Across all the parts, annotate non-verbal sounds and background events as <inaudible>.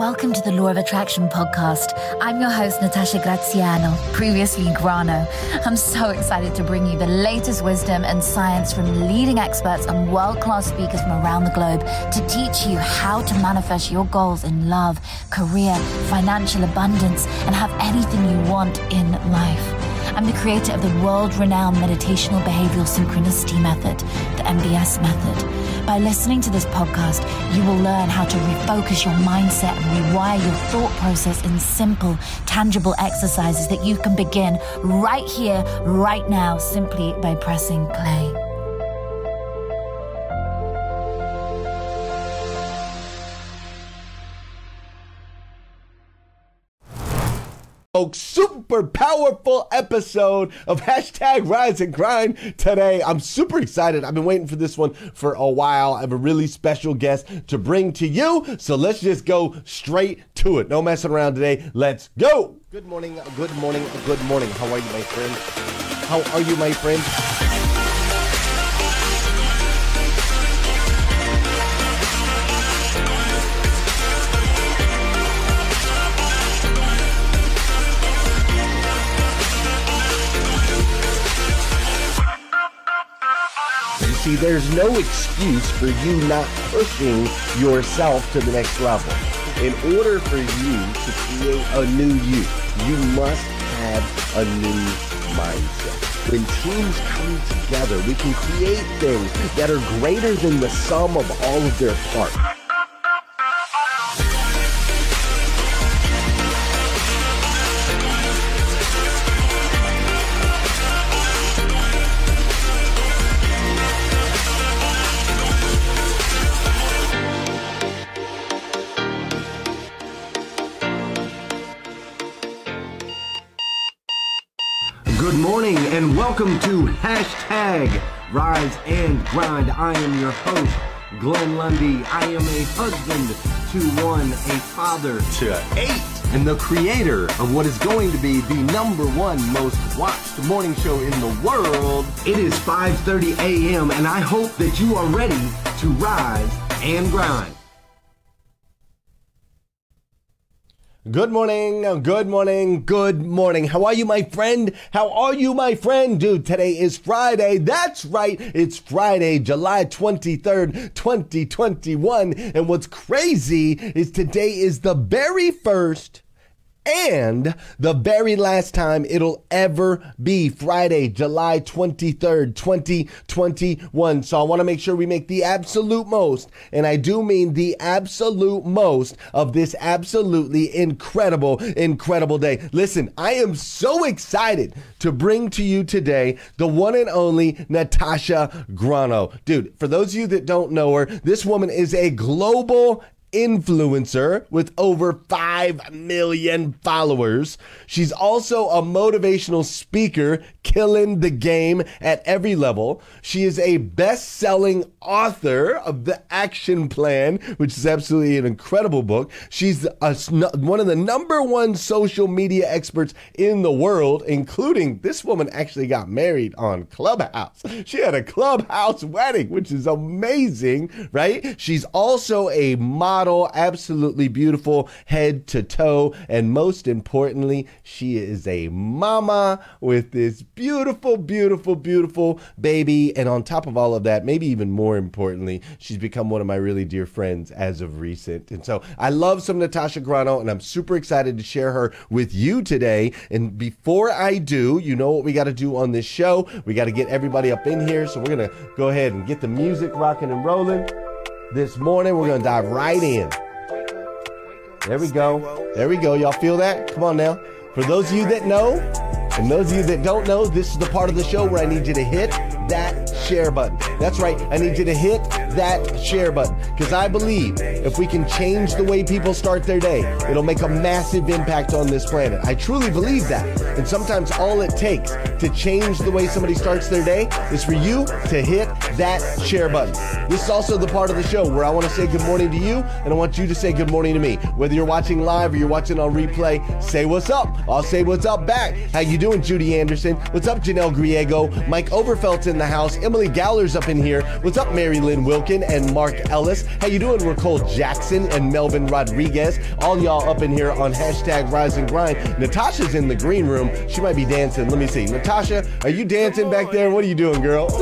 Welcome to the Law of Attraction podcast. I'm your host, Natasha Graziano, previously Grano. I'm so excited to bring you the latest wisdom and science from leading experts and world class speakers from around the globe to teach you how to manifest your goals in love, career, financial abundance, and have anything you want in life. I'm the creator of the world renowned meditational behavioral synchronicity method, the MBS method. By listening to this podcast, you will learn how to refocus your mindset and rewire your thought process in simple, tangible exercises that you can begin right here, right now, simply by pressing play. Folks. Super powerful episode of hashtag Rise and Grind today. I'm super excited. I've been waiting for this one for a while. I have a really special guest to bring to you. So let's just go straight to it. No messing around today. Let's go. Good morning. Good morning. Good morning. How are you, my friend? How are you, my friend? See, there's no excuse for you not pushing yourself to the next level. In order for you to create a new you, you must have a new mindset. When teams come together, we can create things that are greater than the sum of all of their parts. Welcome to hashtag Rise and Grind. I am your host, Glenn Lundy. I am a husband to one, a father to eight, and the creator of what is going to be the number one most watched morning show in the world. It is 5:30 a.m. and I hope that you are ready to rise and grind. Good morning, good morning, good morning. How are you, my friend? How are you, my friend? Dude, today is Friday. That's right. It's Friday, July 23rd, 2021. And what's crazy is today is the very first and the very last time it'll ever be Friday, July 23rd, 2021. So I want to make sure we make the absolute most, and I do mean the absolute most of this absolutely incredible, incredible day. Listen, I am so excited to bring to you today the one and only Natasha Grano. Dude, for those of you that don't know her, this woman is a global influencer with over 5 million followers. She's also a motivational speaker, killing the game at every level. She is a best selling author of The Action Plan, which is absolutely an incredible book. She's a, one of the number one social media experts in the world, including this woman actually got married on Clubhouse. She had a Clubhouse wedding, which is amazing, right? She's also a model model, absolutely beautiful head to toe. And most importantly, she is a mama with this beautiful, beautiful, beautiful baby. And on top of all of that, maybe even more importantly, she's become one of my really dear friends as of recent. And so I love some Natasha Grano, and I'm super excited to share her with you today. And before I do, you know what we got to do on this show? We got to get everybody up in here. So we're going to go ahead and get the music rocking and rolling this morning. We're going to dive right in. There we go. There we go. Y'all feel that? Come on now. For those of you that know, and those of you that don't know, this is the part of the show where I need you to hit that share button. That's right. I need you to hit that share button because I believe if we can change the way people start their day, it'll make a massive impact on this planet. I truly believe that. And sometimes all it takes to change the way somebody starts their day is for you to hit that share button. This is also the part of the show where I want to say good morning to you and I want you to say good morning to me. Whether you're watching live or you're watching on replay, say what's up. I'll say what's up back. How you doing, Judy Anderson? What's up, Janelle Griego? Mike Overfelt's in the house. Emily Gowler's up in here. What's up, Mary Lynn Wilkin and Mark Ellis. How you doing, Nicole Jackson and Melvin Rodriguez? All y'all up in here on hashtag Rise and Grind. Natasha's in the green room. She might be dancing. Let me see. Natasha, are you dancing back there? What are you doing, girl? <laughs>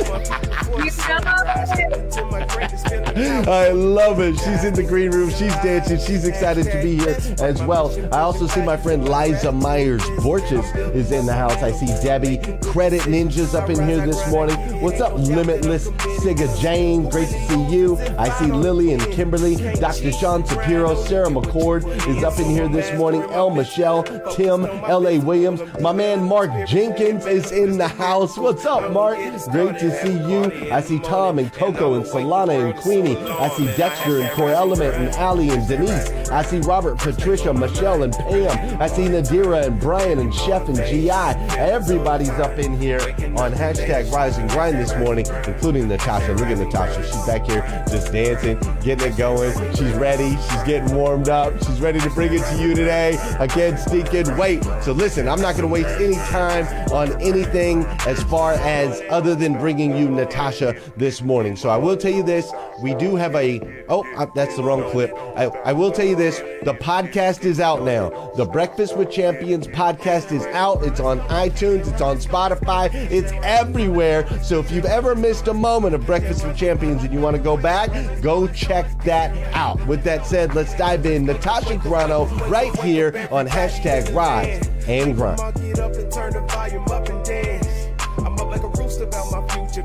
I love it. She's in the green room. She's dancing. She's excited to be here as well. I also see my friend Liza Myers Borges is in the house. I see Debbie Credit Ninjas up in here this morning. What's up, Limitless Siga Jane? Great to see you. I see Lily and Kimberly. Dr. Sean Shapiro, Sarah McCord is up in here this morning. El Michelle, Tim, L.A. Williams. My man Mark Jenkins is in the house. What's up, Mark? Great to see you. I see Tom and Coco and Solana and Queenie. I see Dexter and Core Element and Ali and Denise. I see Robert, Patricia, Michelle, and Pam. I see Nadira and Brian and Chef and GI. Everybody's up in here on hashtag Rise and Grind this morning, including Natasha. Look at Natasha. She's back here just dancing, getting it going. She's ready. She's getting warmed up. She's ready to bring it to you today. Again, stinking wait. So listen, I'm not going to waste any time on anything as far as other than bringing you Natasha this morning. So I will tell you this. We do have a, oh, uh, that's the wrong clip. I, I will tell you this. The podcast is out now. The Breakfast with Champions podcast is out. It's on iTunes. It's on Spotify. It's everywhere. So if you've ever missed a moment of Breakfast with Champions and you want to go back, go check that out. With that said, let's dive in. Natasha Grano right here on hashtag Rise and Grind.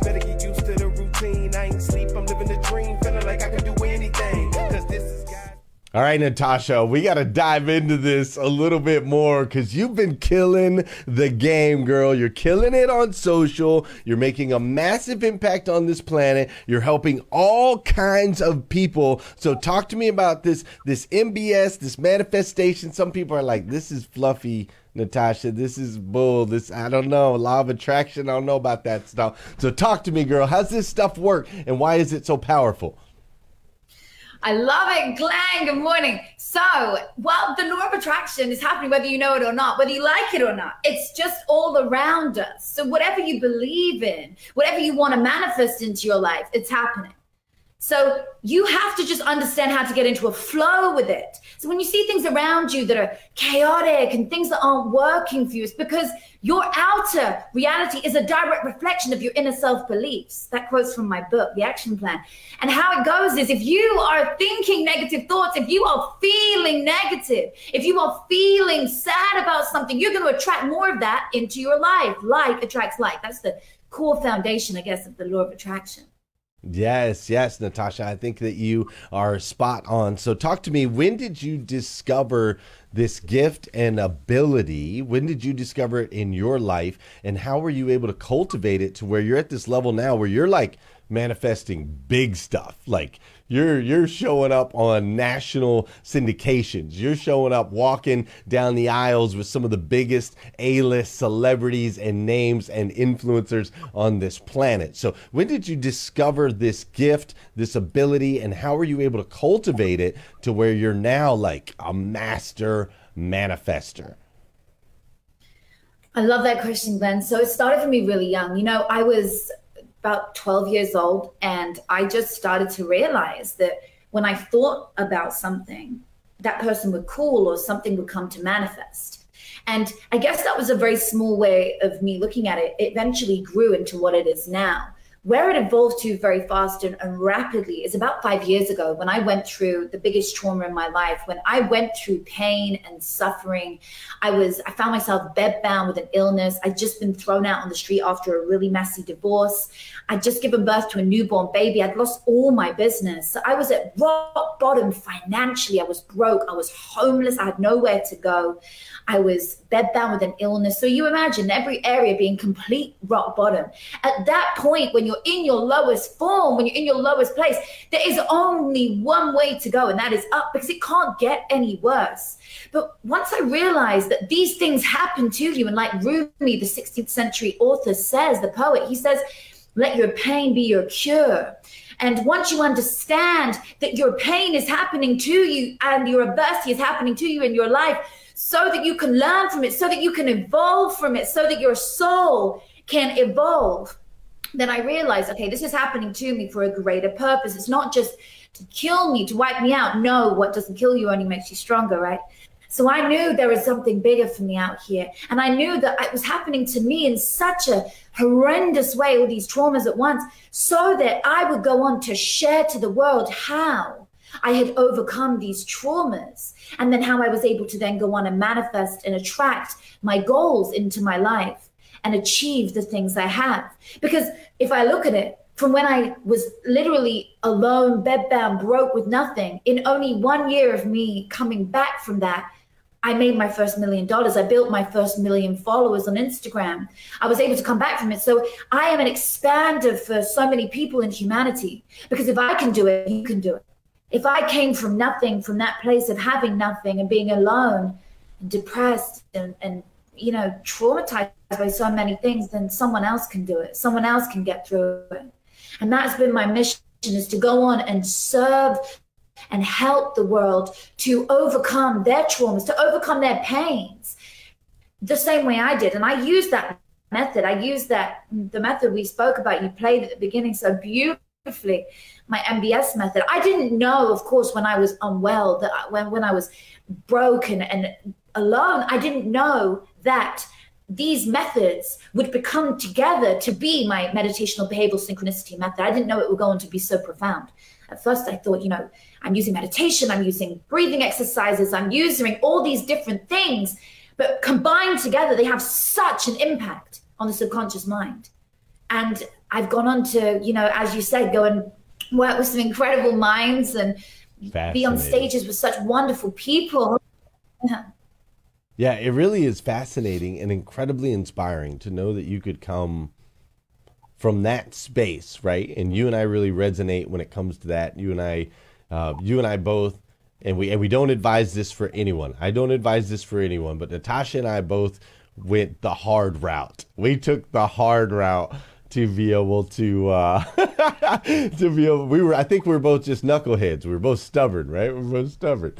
Better get used to the routine. All right, Natasha, we got to dive into this a little bit more because you've been killing the game, girl. You're killing it on social. You're making a massive impact on this planet. You're helping all kinds of people. So talk to me about this this MBS, this manifestation. Some people are like, this is fluffy. Natasha, this is bull. This I don't know. Law of attraction. I don't know about that stuff. So talk to me, girl. How's this stuff work and why is it so powerful? I love it. Glenn, good morning. So, well, the law of attraction is happening whether you know it or not, whether you like it or not. It's just all around us. So, whatever you believe in, whatever you want to manifest into your life, it's happening. So you have to just understand how to get into a flow with it. So when you see things around you that are chaotic and things that aren't working for you, it's because your outer reality is a direct reflection of your inner self beliefs. That quote's from my book, The Action Plan. And how it goes is if you are thinking negative thoughts, if you are feeling negative, if you are feeling sad about something, you're going to attract more of that into your life. Like attracts like. That's the core foundation, I guess, of the law of attraction. Yes, yes, Natasha. I think that you are spot on. So, talk to me. When did you discover this gift and ability? When did you discover it in your life? And how were you able to cultivate it to where you're at this level now where you're like manifesting big stuff? Like you're you're showing up on national syndications. You're showing up walking down the aisles with some of the biggest A-list celebrities and names and influencers on this planet. So, when did you discover this gift, this ability, and how were you able to cultivate it to where you're now like a master manifester? I love that question, Glenn. So it started for me really young. You know, I was about 12 years old. And I just started to realize that when I thought about something, that person would call or something would come to manifest. And I guess that was a very small way of me looking at it. It eventually grew into what it is now where it evolved to very fast and, and, rapidly is about five years ago when I went through the biggest trauma in my life. When I went through pain and suffering, I was I found myself bedbound with an illness. I'd just been thrown out on the street after a really messy divorce. I'd just given birth to a newborn baby. I'd lost all my business. So I was at rock bottom financially. I was broke. I was homeless. I had nowhere to go. I was bedbound with an illness. So you imagine every area being complete rock bottom. At that point, when you're in your lowest form, when you're in your lowest place, there is only one way to go, and that is up because it can't get any worse. But once I realized that these things happen to you, and like Rumi, the 16th century author, says, the poet, he says, let your pain be your cure. And once you understand that your pain is happening to you and your adversity is happening to you in your life, so that you can learn from it, so that you can evolve from it, so that your soul can evolve. Then I realized, okay, this is happening to me for a greater purpose. It's not just to kill me, to wipe me out. No, what doesn't kill you only makes you stronger, right? So I knew there was something bigger for me out here. And I knew that it was happening to me in such a horrendous way, all these traumas at once, so that I would go on to share to the world how I had overcome these traumas and then how I was able to then go on and manifest and attract my goals into my life and achieve the things I have. Because if I look at it, from when I was literally alone, bedbound, broke with nothing, in only one year of me coming back from that, I made my first million dollars. I built my first million followers on Instagram. I was able to come back from it. So I am an expander for so many people in humanity because if I can do it, you can do it. If I came from nothing, from that place of having nothing and being alone and depressed and, and you know, traumatized by so many things, then someone else can do it. Someone else can get through it. And that's been my mission is to go on and serve and help the world to overcome their traumas, to overcome their pains, the same way I did. And I used that method. I used that, the method we spoke about, you played at the beginning so beautifully, my MBS method. I didn't know, of course, when I was unwell, that when, when I was broken and alone, I didn't know that these methods would become together to be my meditational behavioral synchronicity method. I didn't know it would go on to be so profound. At first, I thought, you know, I'm using meditation, I'm using breathing exercises, I'm using all these different things, but combined together, they have such an impact on the subconscious mind. And I've gone on to, you know, as you said, go and work with some incredible minds and be on stages with such wonderful people. <laughs> Yeah, it really is fascinating and incredibly inspiring to know that you could come from that space, right? And you and I really resonate when it comes to that. You and I, uh, you and I both, and we and we don't advise this for anyone. I don't advise this for anyone, but Natasha and I both went the hard route. We took the hard route to be able to uh, <laughs> to be able. We were. I think we were both just knuckleheads. We were both stubborn, right? We were both stubborn.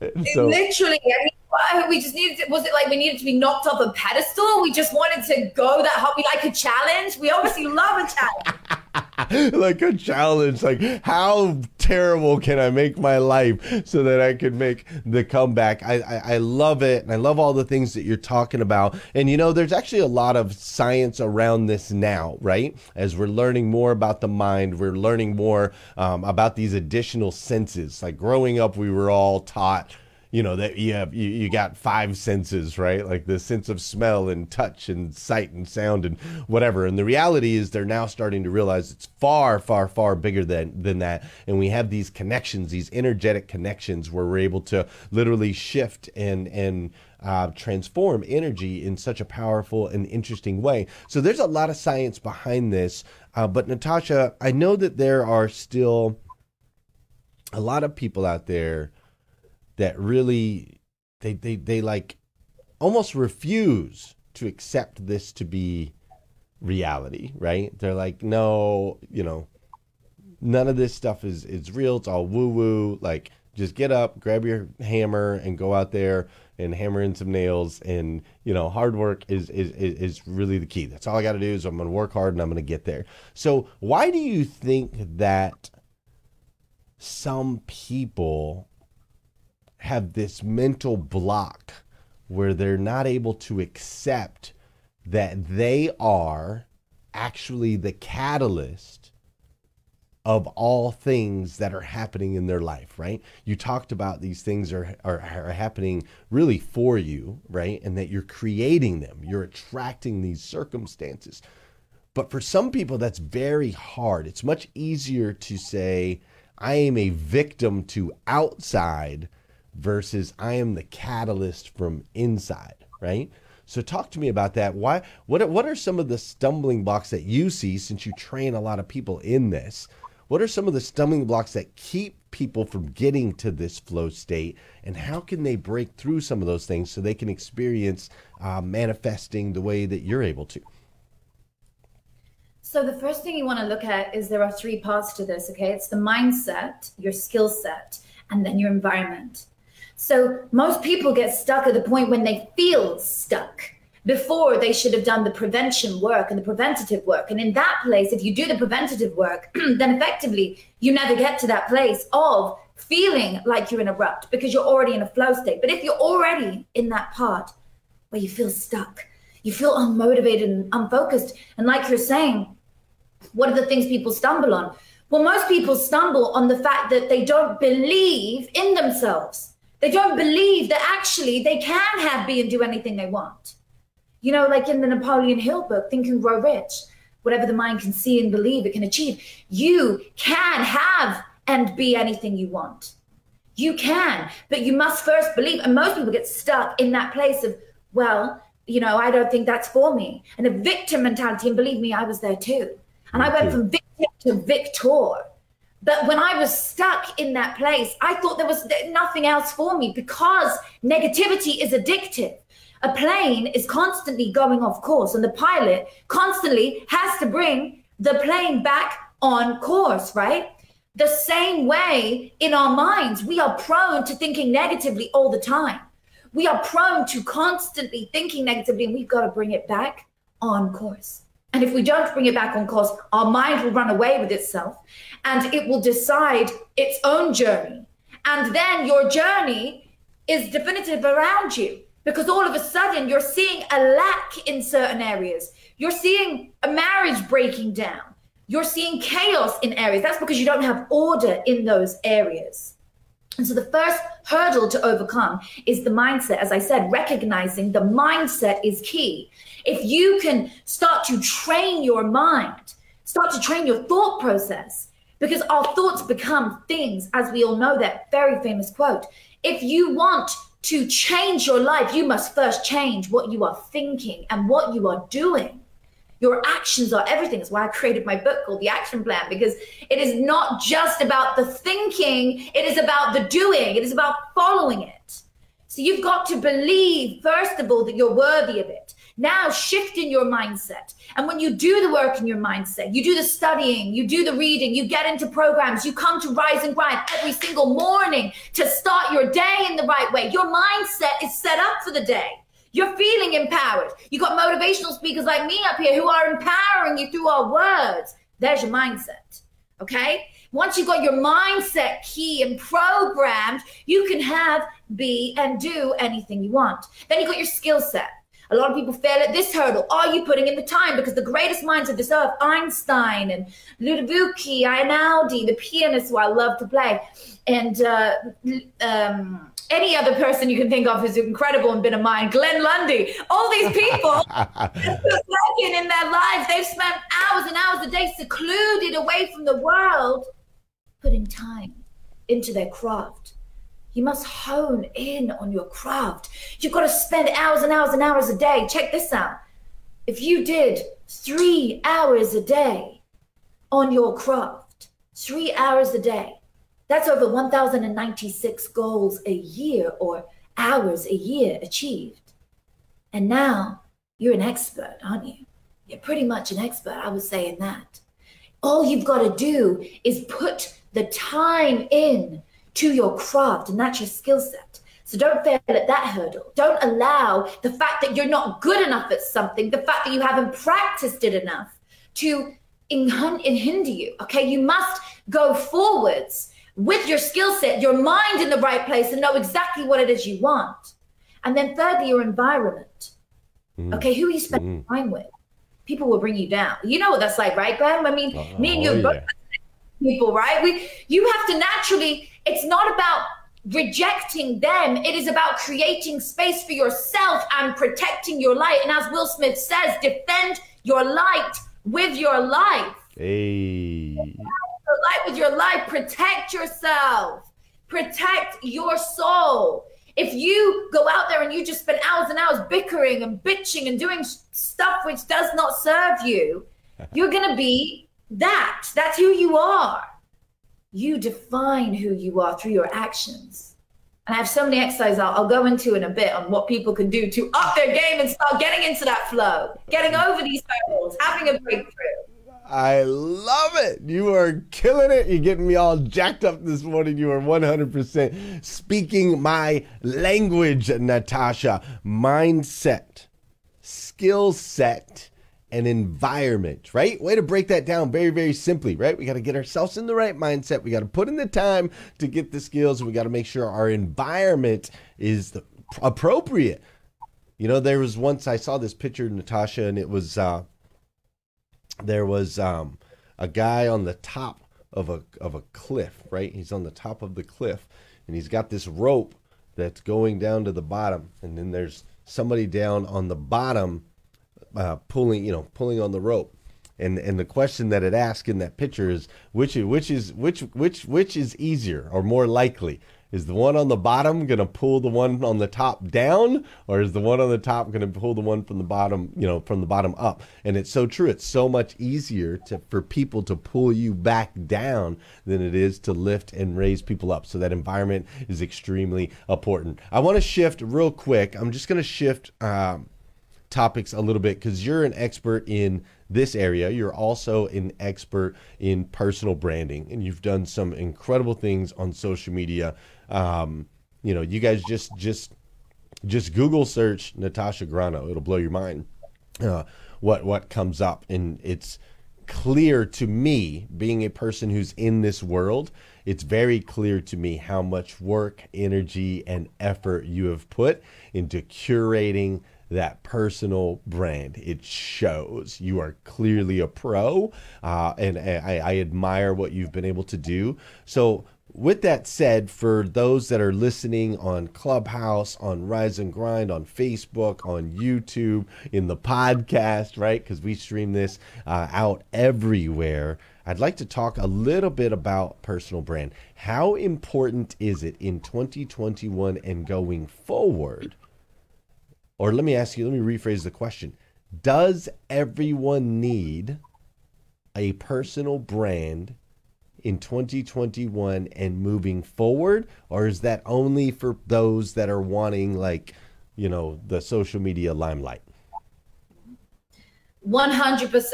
<laughs> So, Literally, I mean, we just needed to, was it like we needed to be knocked off a pedestal? We just wanted to go that hot. We like a challenge. We obviously <laughs> love a challenge. <laughs> like a challenge. Like how terrible can I make my life so that I can make the comeback? I, I, I love it. And I love all the things that you're talking about. And you know, there's actually a lot of science around this now, right? As we're learning more about the mind, we're learning more um, about these additional senses. Like growing up, we were all taught you know that you have you, you got five senses right like the sense of smell and touch and sight and sound and whatever and the reality is they're now starting to realize it's far far far bigger than than that and we have these connections these energetic connections where we're able to literally shift and and uh, transform energy in such a powerful and interesting way. So there's a lot of science behind this. Uh, but Natasha, I know that there are still a lot of people out there that really they they they like almost refuse to accept this to be reality, right? They're like, no, you know, none of this stuff is is real. It's all woo woo. Like, just get up, grab your hammer, and go out there and hammer in some nails. And you know, hard work is is is really the key. That's all I got to do. Is I'm going to work hard and I'm going to get there. So, why do you think that some people have this mental block where they're not able to accept that they are actually the catalyst of all things that are happening in their life, right? You talked about these things are, are, are happening really for you, right? And that you're creating them, you're attracting these circumstances. But for some people, that's very hard. It's much easier to say, I am a victim to outside versus I am the catalyst from inside, right? So talk to me about that. Why what what are some of the stumbling blocks that you see since you train a lot of people in this? What are some of the stumbling blocks that keep people from getting to this flow state and how can they break through some of those things so they can experience uh, manifesting the way that you're able to? So the first thing you want to look at is there are three parts to this, okay? It's the mindset, your skill set, and then your environment. So most people get stuck at the point when they feel stuck. before they should have done the prevention work and the preventative work. And in that place, if you do the preventative work, <clears throat> then effectively you never get to that place of feeling like you're in a rut because you're already in a flow state. But if you're already in that part where you feel stuck, you feel unmotivated and unfocused, and like you're saying, what are the things people stumble on? Well, most people stumble on the fact that they don't believe in themselves. They don't believe that actually they can have, be, and do anything they want. You know, like in the Napoleon Hill book, Think and Grow Rich, whatever the mind can see and believe, it can achieve. You can have and be anything you want. You can, but you must first believe. And most people get stuck in that place of, well, you know, I don't think that's for me. And the victim mentality, and believe me, I was there too. And I went from victim to victor. But when I was stuck in that place, I thought there was nothing else for me because negativity is addictive. A plane is constantly going off course, and the pilot constantly has to bring the plane back on course, right? The same way in our minds, we are prone to thinking negatively all the time. We are prone to constantly thinking negatively, and we've got to bring it back on course. And if we don't bring it back on course, our mind will run away with itself and it will decide its own journey. And then your journey is definitive around you because all of a sudden you're seeing a lack in certain areas. You're seeing a marriage breaking down. You're seeing chaos in areas. That's because you don't have order in those areas. And so the first hurdle to overcome is the mindset. As I said, recognizing the mindset is key. If you can start to train your mind, start to train your thought process, because our thoughts become things, as we all know that very famous quote. If you want to change your life, you must first change what you are thinking and what you are doing. Your actions are everything. That's why I created my book called The Action Plan, because it is not just about the thinking, it is about the doing, it is about following it. So you've got to believe, first of all, that you're worthy of it. Now shift in your mindset. And when you do the work in your mindset, you do the studying, you do the reading, you get into programs, you come to Rise and Grind every single morning to start your day in the right way. Your mindset is set up for the day. You're feeling empowered. You've got motivational speakers like me up here who are empowering you through our words. There's your mindset. Okay? Once you've got your mindset key and programmed, you can have, be, and do anything you want. Then you've got your skill set. A lot of people fail at this hurdle. Are you putting in the time? Because the greatest minds of this earth, Einstein and Ludovico Einaudi, the pianist who I love to play, and uh, um, any other person you can think of who's incredible and been a mind, Glenn Lundy, all these people <laughs> working in their lives, they've spent hours and hours a day secluded away from the world, putting time into their craft. You must hone in on your craft. You've got to spend hours and hours and hours a day. Check this out. If you did three hours a day on your craft, three hours a day, that's over 1,096 goals a year or hours a year achieved. And now you're an expert, aren't you? You're pretty much an expert, I would say, in that. All you've got to do is put the time in to your craft, and that's your skill set. So don't fail at that hurdle. Don't allow the fact that you're not good enough at something, the fact that you haven't practiced it enough to hinder you. Okay, you must go forwards with your skill set, your mind in the right place, and know exactly what it is you want. And then, thirdly, your environment. Mm. Okay, who you spend mm. time with? People will bring you down. You know what that's like, right, Glenn? I mean, uh, me and you oh, yeah. people, right? We, you have to naturally it's not about rejecting them. It is about creating space for yourself and protecting your light. And as Will Smith says, defend your light with your life. Hey. Light with your life. Protect yourself. Protect your soul. If you go out there and you just spend hours and hours bickering and bitching and doing stuff which does not serve you, <laughs> you're going to be that. That's who you are you define who you are through your actions. And I have so many exercises I'll, I'll, go into in a bit on what people can do to up their game and start getting into that flow, getting over these hurdles, having a breakthrough. I love it. You are killing it. You're getting me all jacked up this morning. You are 100% speaking my language, Natasha. Mindset skill set, and environment, right? Way to break that down very, very simply, right? We got to get ourselves in the right mindset. We got to put in the time to get the skills. We got to make sure our environment is appropriate. You know, there was once I saw this picture, Natasha, and it was uh, there was um, a guy on the top of a of a cliff, right? He's on the top of the cliff, and he's got this rope that's going down to the bottom, and then there's somebody down on the bottom uh, pulling, you know, pulling on the rope. And and the question that it asks in that picture is which which is which which which is easier or more likely is the one on the bottom going to pull the one on the top down or is the one on the top going to pull the one from the bottom you know from the bottom up and it's so true it's so much easier to for people to pull you back down than it is to lift and raise people up so that environment is extremely important i want to shift real quick i'm just going to shift um, topics a little bit because you're an expert in this area. You're also an expert in personal branding, and you've done some incredible things on social media. Um, you know, you guys just just just Google search Natasha Grano; it'll blow your mind. Uh, what what comes up, and it's clear to me, being a person who's in this world, it's very clear to me how much work, energy, and effort you have put into curating that personal brand. It shows you are clearly a pro, uh, and I, I admire what you've been able to do. So, with that said, for those that are listening on Clubhouse, on Rise and Grind, on Facebook, on YouTube, in the podcast, right? Because we stream this uh, out everywhere. I'd like to talk a little bit about personal brand. How important is it in 2021 and going forward or let me ask you, let me rephrase the question. Does everyone need a personal brand in 2021 and moving forward? Or is that only for those that are wanting, like, you know, the social media limelight? 100%.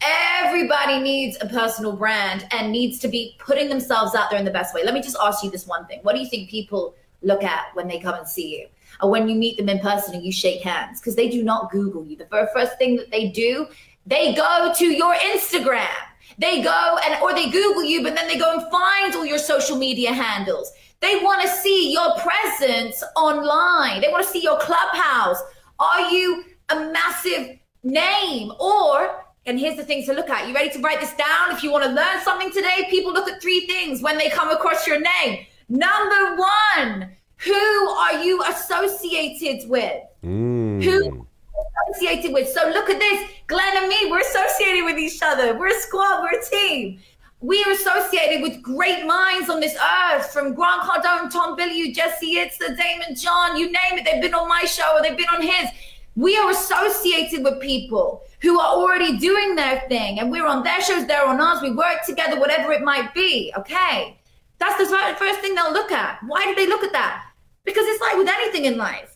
Everybody needs a personal brand and needs to be putting themselves out there in the best way. Let me just ask you this one thing. What do you think people look at when they come and see you? or when you meet them in person and you shake hands because they do not Google you. The very first thing that they do, they go to your Instagram. They go and or they Google you, but then they go and find all your social media handles. They want to see your presence online. They want to see your clubhouse. Are you a massive name? Or, and here's the thing to look at. You ready to write this down? If you want to learn something today, people look at three things when they come across your name. Number one, who are you associated with? Mm. Who associated with? So look at this. Glenn and me, we're associated with each other. We're a squad, we're a team. We are associated with great minds on this earth, from Grant Cardone, Tom Bilyeu, Jesse Itzler, Daymond John, you name it. They've been on my show or they've been on his. We are associated with people who are already doing their thing, and we're on their shows, they're on ours. We work together, whatever it might be. Okay. That's the first thing they'll look at. Why do they look at that? Because it's like with anything in life.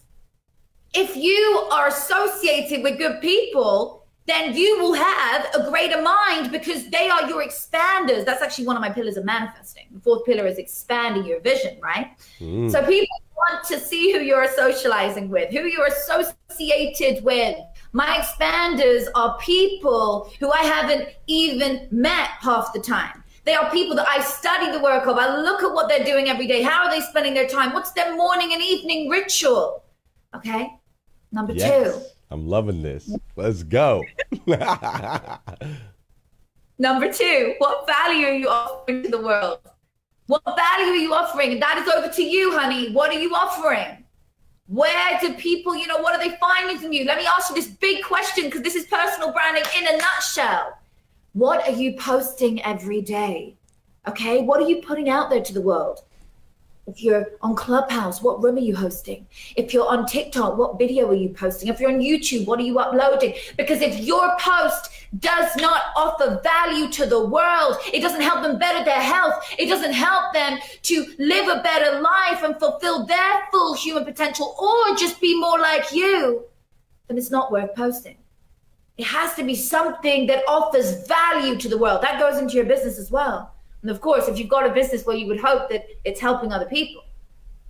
If you are associated with good people, then you will have a greater mind because they are your expanders. That's actually one of my pillars of manifesting. The fourth pillar is expanding your vision, right? Mm. So people want to see who you're socializing with, who you're associated with. My expanders are people who I haven't even met half the time. They are people that I study the work of. I look at what they're doing every day. How are they spending their time? What's their morning and evening ritual? Okay. Number yes. two. I'm loving this. Let's go. <laughs> Number two, what value are you offering to the world? What value are you offering? And that is over to you, honey. What are you offering? Where do people, you know, what are they finding from you? Let me ask you this big question because this is personal branding in a nutshell. What are you posting every day? Okay, what are you putting out there to the world? If you're on Clubhouse, what room are you hosting? If you're on TikTok, what video are you posting? If you're on YouTube, what are you uploading? Because if your post does not offer value to the world, it doesn't help them better their health, it doesn't help them to live a better life and fulfill their full human potential or just be more like you, then it's not worth posting. It has to be something that offers value to the world. That goes into your business as well. And of course, if you've got a business where you would hope that it's helping other people,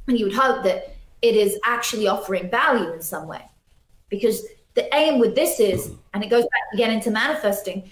and you would hope that it is actually offering value in some way. Because the aim with this is, mm-hmm. and it goes back again into manifesting.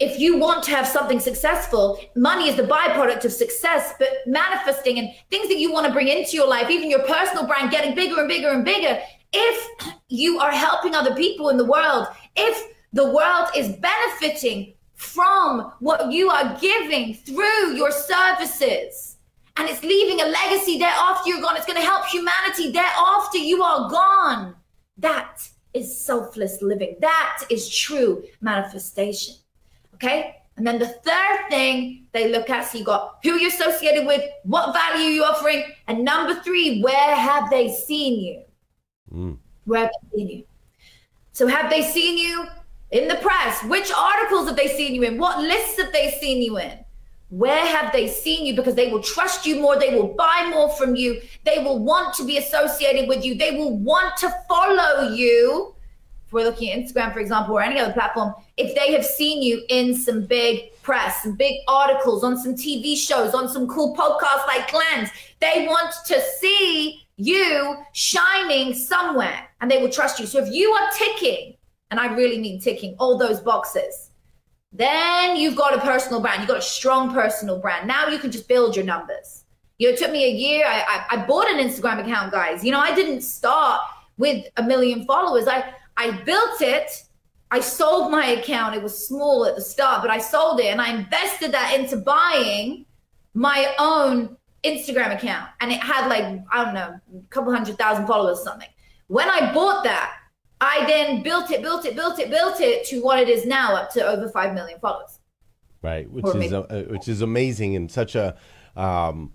If you want to have something successful, money is the byproduct of success, but manifesting and things that you want to bring into your life, even your personal brand getting bigger and bigger and bigger, if you are helping other people in the world, if the world is benefiting from what you are giving through your services, and it's leaving a legacy there after you're gone, it's going to help humanity there after you are gone. That is selfless living. That is true manifestation. Okay. And then the third thing they look at, so you got who you're associated with, what value you're offering, and number three, where have they seen you? Mm. Where have they seen you? So have they seen you in the press? Which articles have they seen you in? What lists have they seen you in? Where have they seen you? Because they will trust you more. They will buy more from you. They will want to be associated with you. They will want to follow you. If we're looking at Instagram, for example, or any other platform, if they have seen you in some big press, some big articles, on some TV shows, on some cool podcasts like Glenn's, they want to see you shining somewhere and they will trust you. So if you are ticking, and I really mean ticking all those boxes, then you've got a personal brand. You've got a strong personal brand. Now you can just build your numbers. You know, it took me a year. I, I, I bought an Instagram account, guys. You know, I didn't start with a million followers. I, I built it. I sold my account. It was small at the start, but I sold it and I invested that into buying my own Instagram account. And it had like, I don't know, a couple hundred thousand followers, something. When I bought that, I then built it, built it, built it, built it to what it is now, up to over five million followers. Right, which or is uh, which is amazing and such a um,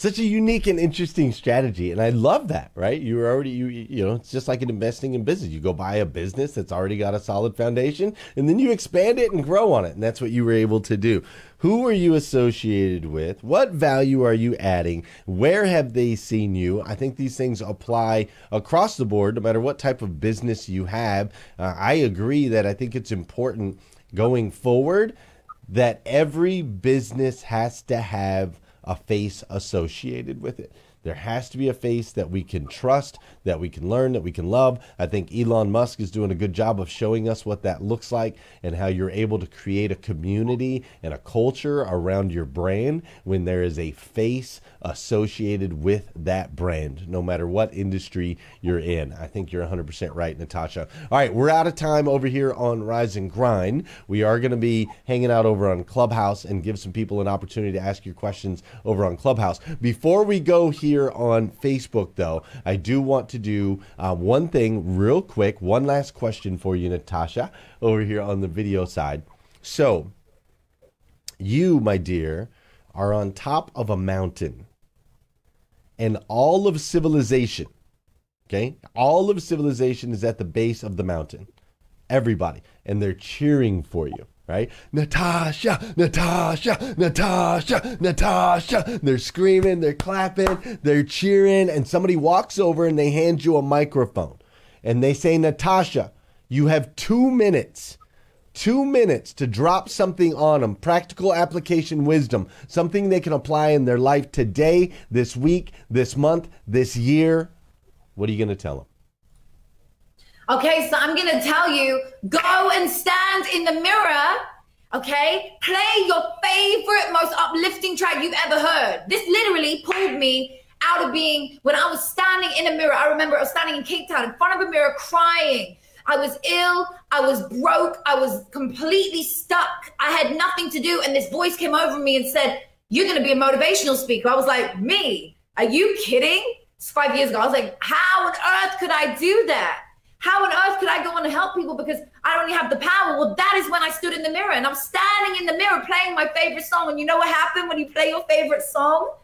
such a unique and interesting strategy and i love that right? You're already you you know it's just like an investing in business. You go buy a business that's already got a solid foundation and then you expand it and grow on it and that's what you were able to do. Who are you associated with? What value are you adding? Where have they seen you? I think these things apply across the board no matter what type of business you have. Uh, i agree that i think it's important going forward that every business has to have a face associated with it. There has to be a face that we can trust, that we can learn, that we can love. I think Elon Musk is doing a good job of showing us what that looks like and how you're able to create a community and a culture around your brand when there is a face associated with that brand, no matter what industry you're in. I think you're 100% right, Natasha. All right, we're out of time over here on Rise and Grind. We are going to be hanging out over on Clubhouse and give some people an opportunity to ask your questions over on Clubhouse. Before we go here, here on Facebook, though, I do want to do uh, one thing real quick. One last question for you, Natasha, over here on the video side. So, you, my dear, are on top of a mountain, and all of civilization, okay, all of civilization is at the base of the mountain. Everybody, and they're cheering for you right? Natasha, Natasha, Natasha, Natasha. They're screaming, they're clapping, they're cheering, and somebody walks over and they hand you a microphone and they say, Natasha, you have two minutes. Two minutes to drop something on them, practical application wisdom, something they can apply in their life today, this week, this month, this year. What are you going to tell them? Okay, so I'm gonna tell you go and stand in the mirror. Okay, play your favorite, most uplifting track you've ever heard. This literally pulled me out of being when I was standing in a mirror. I remember I was standing in Cape Town in front of a mirror crying. I was ill. I was broke. I was completely stuck. I had nothing to do. And this voice came over me and said, You're going to be a motivational speaker. I was like, Me? Are you kidding? It's five years ago. I was like, How on earth could I do that? How on earth could I go on and help people because I don't have the power? Well, that is when I stood in the mirror and I'm standing in the mirror playing my favorite song. And you know what happened when you play your favorite song?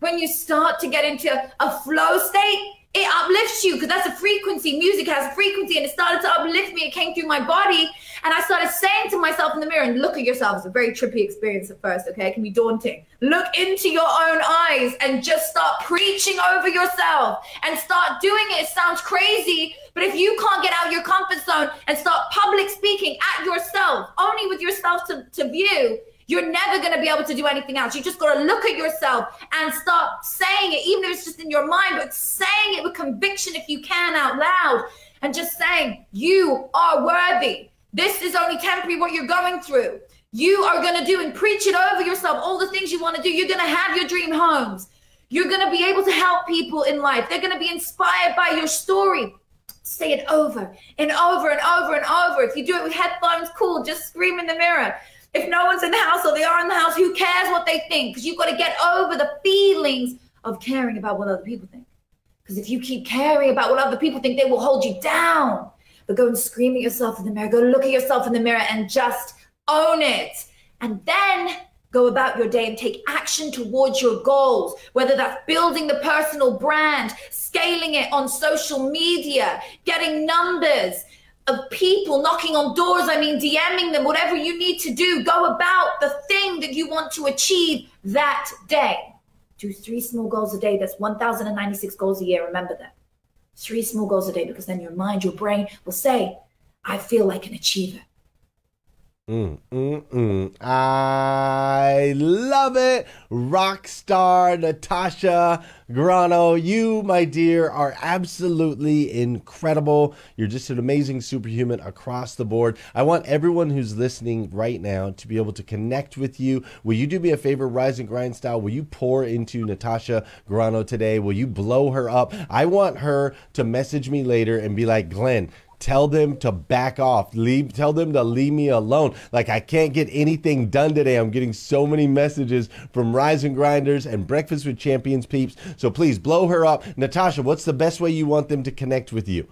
When you start to get into a flow state, it uplifts you because that's a frequency. Music has a frequency, and it started to uplift me. It came through my body, and I started saying to myself in the mirror, and look at yourself. It's a very trippy experience at first, okay? It can be daunting. Look into your own eyes and just start preaching over yourself and start doing it. It sounds crazy, but if you can't get out your comfort zone and start public speaking at yourself, only with yourself to, to view, you're never going to be able to do anything else. You just got to look at yourself and start saying it, even if it's just in your mind, but saying it with conviction if you can out loud. and just saying, You are worthy. This is only temporary what you're going through. You are going to do and preach it over yourself, all the things you want to do. You're going to have your dream homes. You're going to be able to help people in life. They're going to be inspired by your story. Say it over and over and over and over. If you do it with headphones, cool. Just scream in the mirror. If no one's in the house or they are in the house, who cares what they think? Because you've got to get over the feelings of caring about what other people think. Because if you keep caring about what other people think, they will hold you down. But go and scream at yourself in the mirror. Go look at yourself in the mirror and just own it. And then go about your day and take action towards your goals, whether that's building the personal brand, scaling it on social media, getting numbers of people knocking on doors, I mean, DMing them, whatever you need to do, go about the thing that you want to achieve that day. Do three small goals a day. That's 1,096 goals a year. Remember that. Three small goals a day because then your mind, your brain will say, I feel like an achiever. Mm, mm, mm. I love it. Rock star Natasha Grano, you, my dear, are absolutely incredible. You're just an amazing superhuman across the board. I want everyone who's listening right now to be able to connect with you. Will you do me a favor, Rise and Grind style? Will you pour into Natasha Grano today? Will you blow her up? I want her to message me later and be like, Glen, tell them to back off. Leave tell them to leave me alone. Like i can't get anything done today. I'm getting so many messages from rise and grinders and breakfast with champions peeps. So please blow her up. Natasha what's the best way you want them to connect with you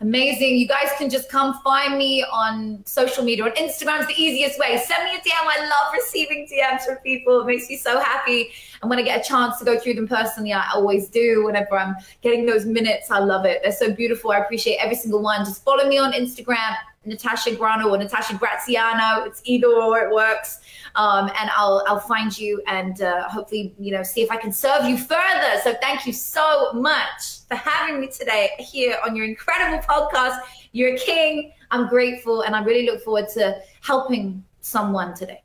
Amazing. You guys can just come find me on social media. On Instagram is the easiest way. Send me a DM. I love receiving DMs from people. It makes me so happy. And when I get a chance to go through them personally, I always do. Whenever I'm getting those minutes, I love it. They're so beautiful. I appreciate every single one. Just follow me on Instagram, Natasha Grano or Natasha Graziano. It's either or, it works. Um, and I'll I'll find you and uh, hopefully you know see if I can serve you further. So thank you so much for having me today here on your incredible podcast. You're a king. I'm grateful, and I really look forward to helping someone today.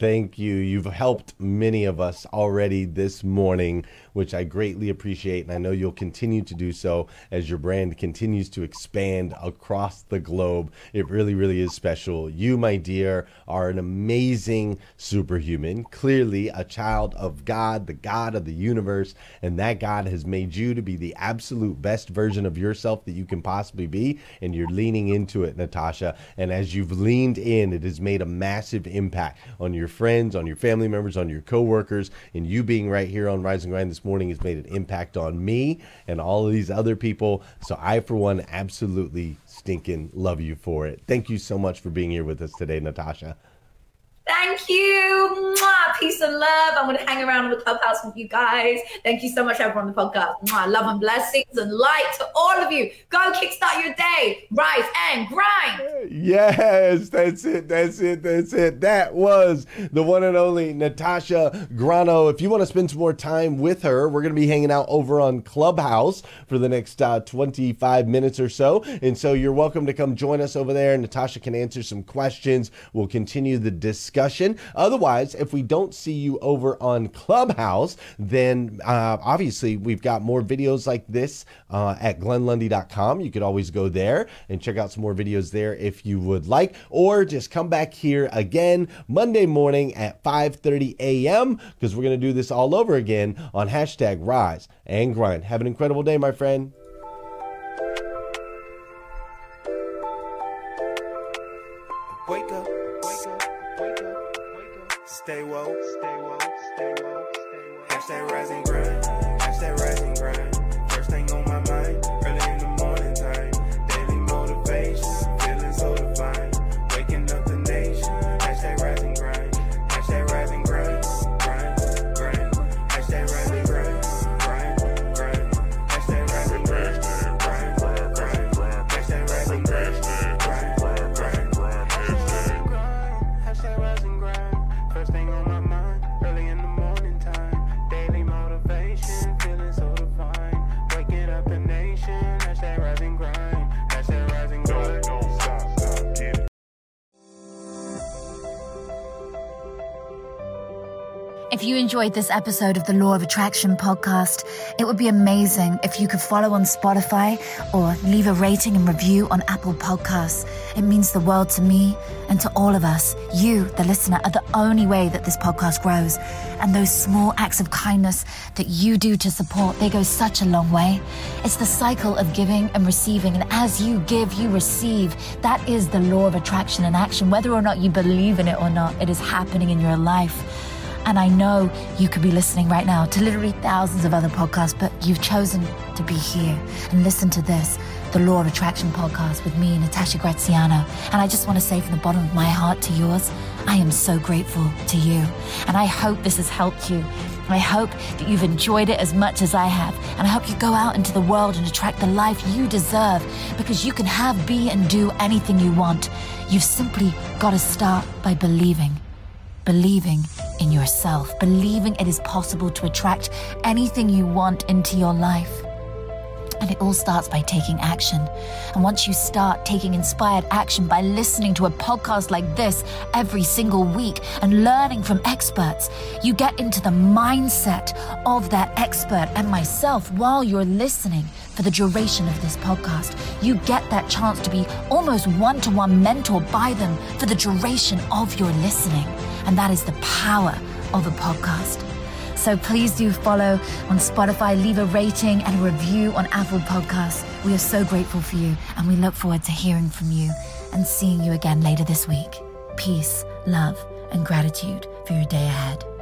Thank you. You've helped many of us already this morning, which I greatly appreciate. And I know you'll continue to do so as your brand continues to expand across the globe. It really, really is special. You, my dear, are an amazing superhuman, clearly a child of God, the God of the universe. And that God has made you to be the absolute best version of yourself that you can possibly be. And you're leaning into it, Natasha. And as you've leaned in, it has made a massive impact on your friends, on your family members, on your coworkers, and you being right here on Rise and Grind this morning has made an impact on me and all of these other people. So I, for one, absolutely stinking love you for it. Thank you so much for being here with us today, Natasha. Thank you. Mwah. Peace and love. I'm going to hang around in the clubhouse with you guys. Thank you so much, everyone on the podcast. Mwah. Love and blessings and light to all of you. Go kickstart your day. Rise and grind. Yes, that's it. That's it. That's it. That was the one and only Natasha Grano. If you want to spend some more time with her, we're going to be hanging out over on Clubhouse for the next uh, 25 minutes or so. And so you're welcome to come join us over there. Natasha can answer some questions. We'll continue the discussion discussion. Otherwise, if we don't see you over on Clubhouse, then uh, obviously we've got more videos like this uh, at glenlundy.com. You could always go there and check out some more videos there if you would like, or just come back here again Monday morning at 5:30 a.m. because we're going to do this all over again on hashtag Rise and Grind. Have an incredible day, my friend. Stay woke, stay you enjoyed this episode of the Law of Attraction podcast, it would be amazing if you could follow on Spotify or leave a rating and review on Apple Podcasts. It means the world to me and to all of us. You, the listener, are the only way that this podcast grows. And those small acts of kindness that you do to support, they go such a long way. It's the cycle of giving and receiving. And as you give, you receive. That is the law of attraction in action. Whether or not you believe in it or not, it is happening in your life. And I know you could be listening right now to literally thousands of other podcasts, but you've chosen to be here and listen to this, the Law of Attraction podcast with me, Natasha Graziano. And I just want to say from the bottom of my heart to yours, I am so grateful to you. And I hope this has helped you. I hope that you've enjoyed it as much as I have. And I hope you go out into the world and attract the life you deserve because you can have, be, and do anything you want. You've simply got to start by believing believing in yourself, believing it is possible to attract anything you want into your life. And it all starts by taking action. And once you start taking inspired action by listening to a podcast like this every single week and learning from experts, you get into the mindset of that expert and myself while you're listening for the duration of this podcast. You get that chance to be almost one to one mentored by them for the duration of your listening. And that is the power of a podcast. So please do follow on Spotify, leave a rating and a review on Apple Podcasts. We are so grateful for you and we look forward to hearing from you and seeing you again later this week. Peace, love, and gratitude for your day ahead.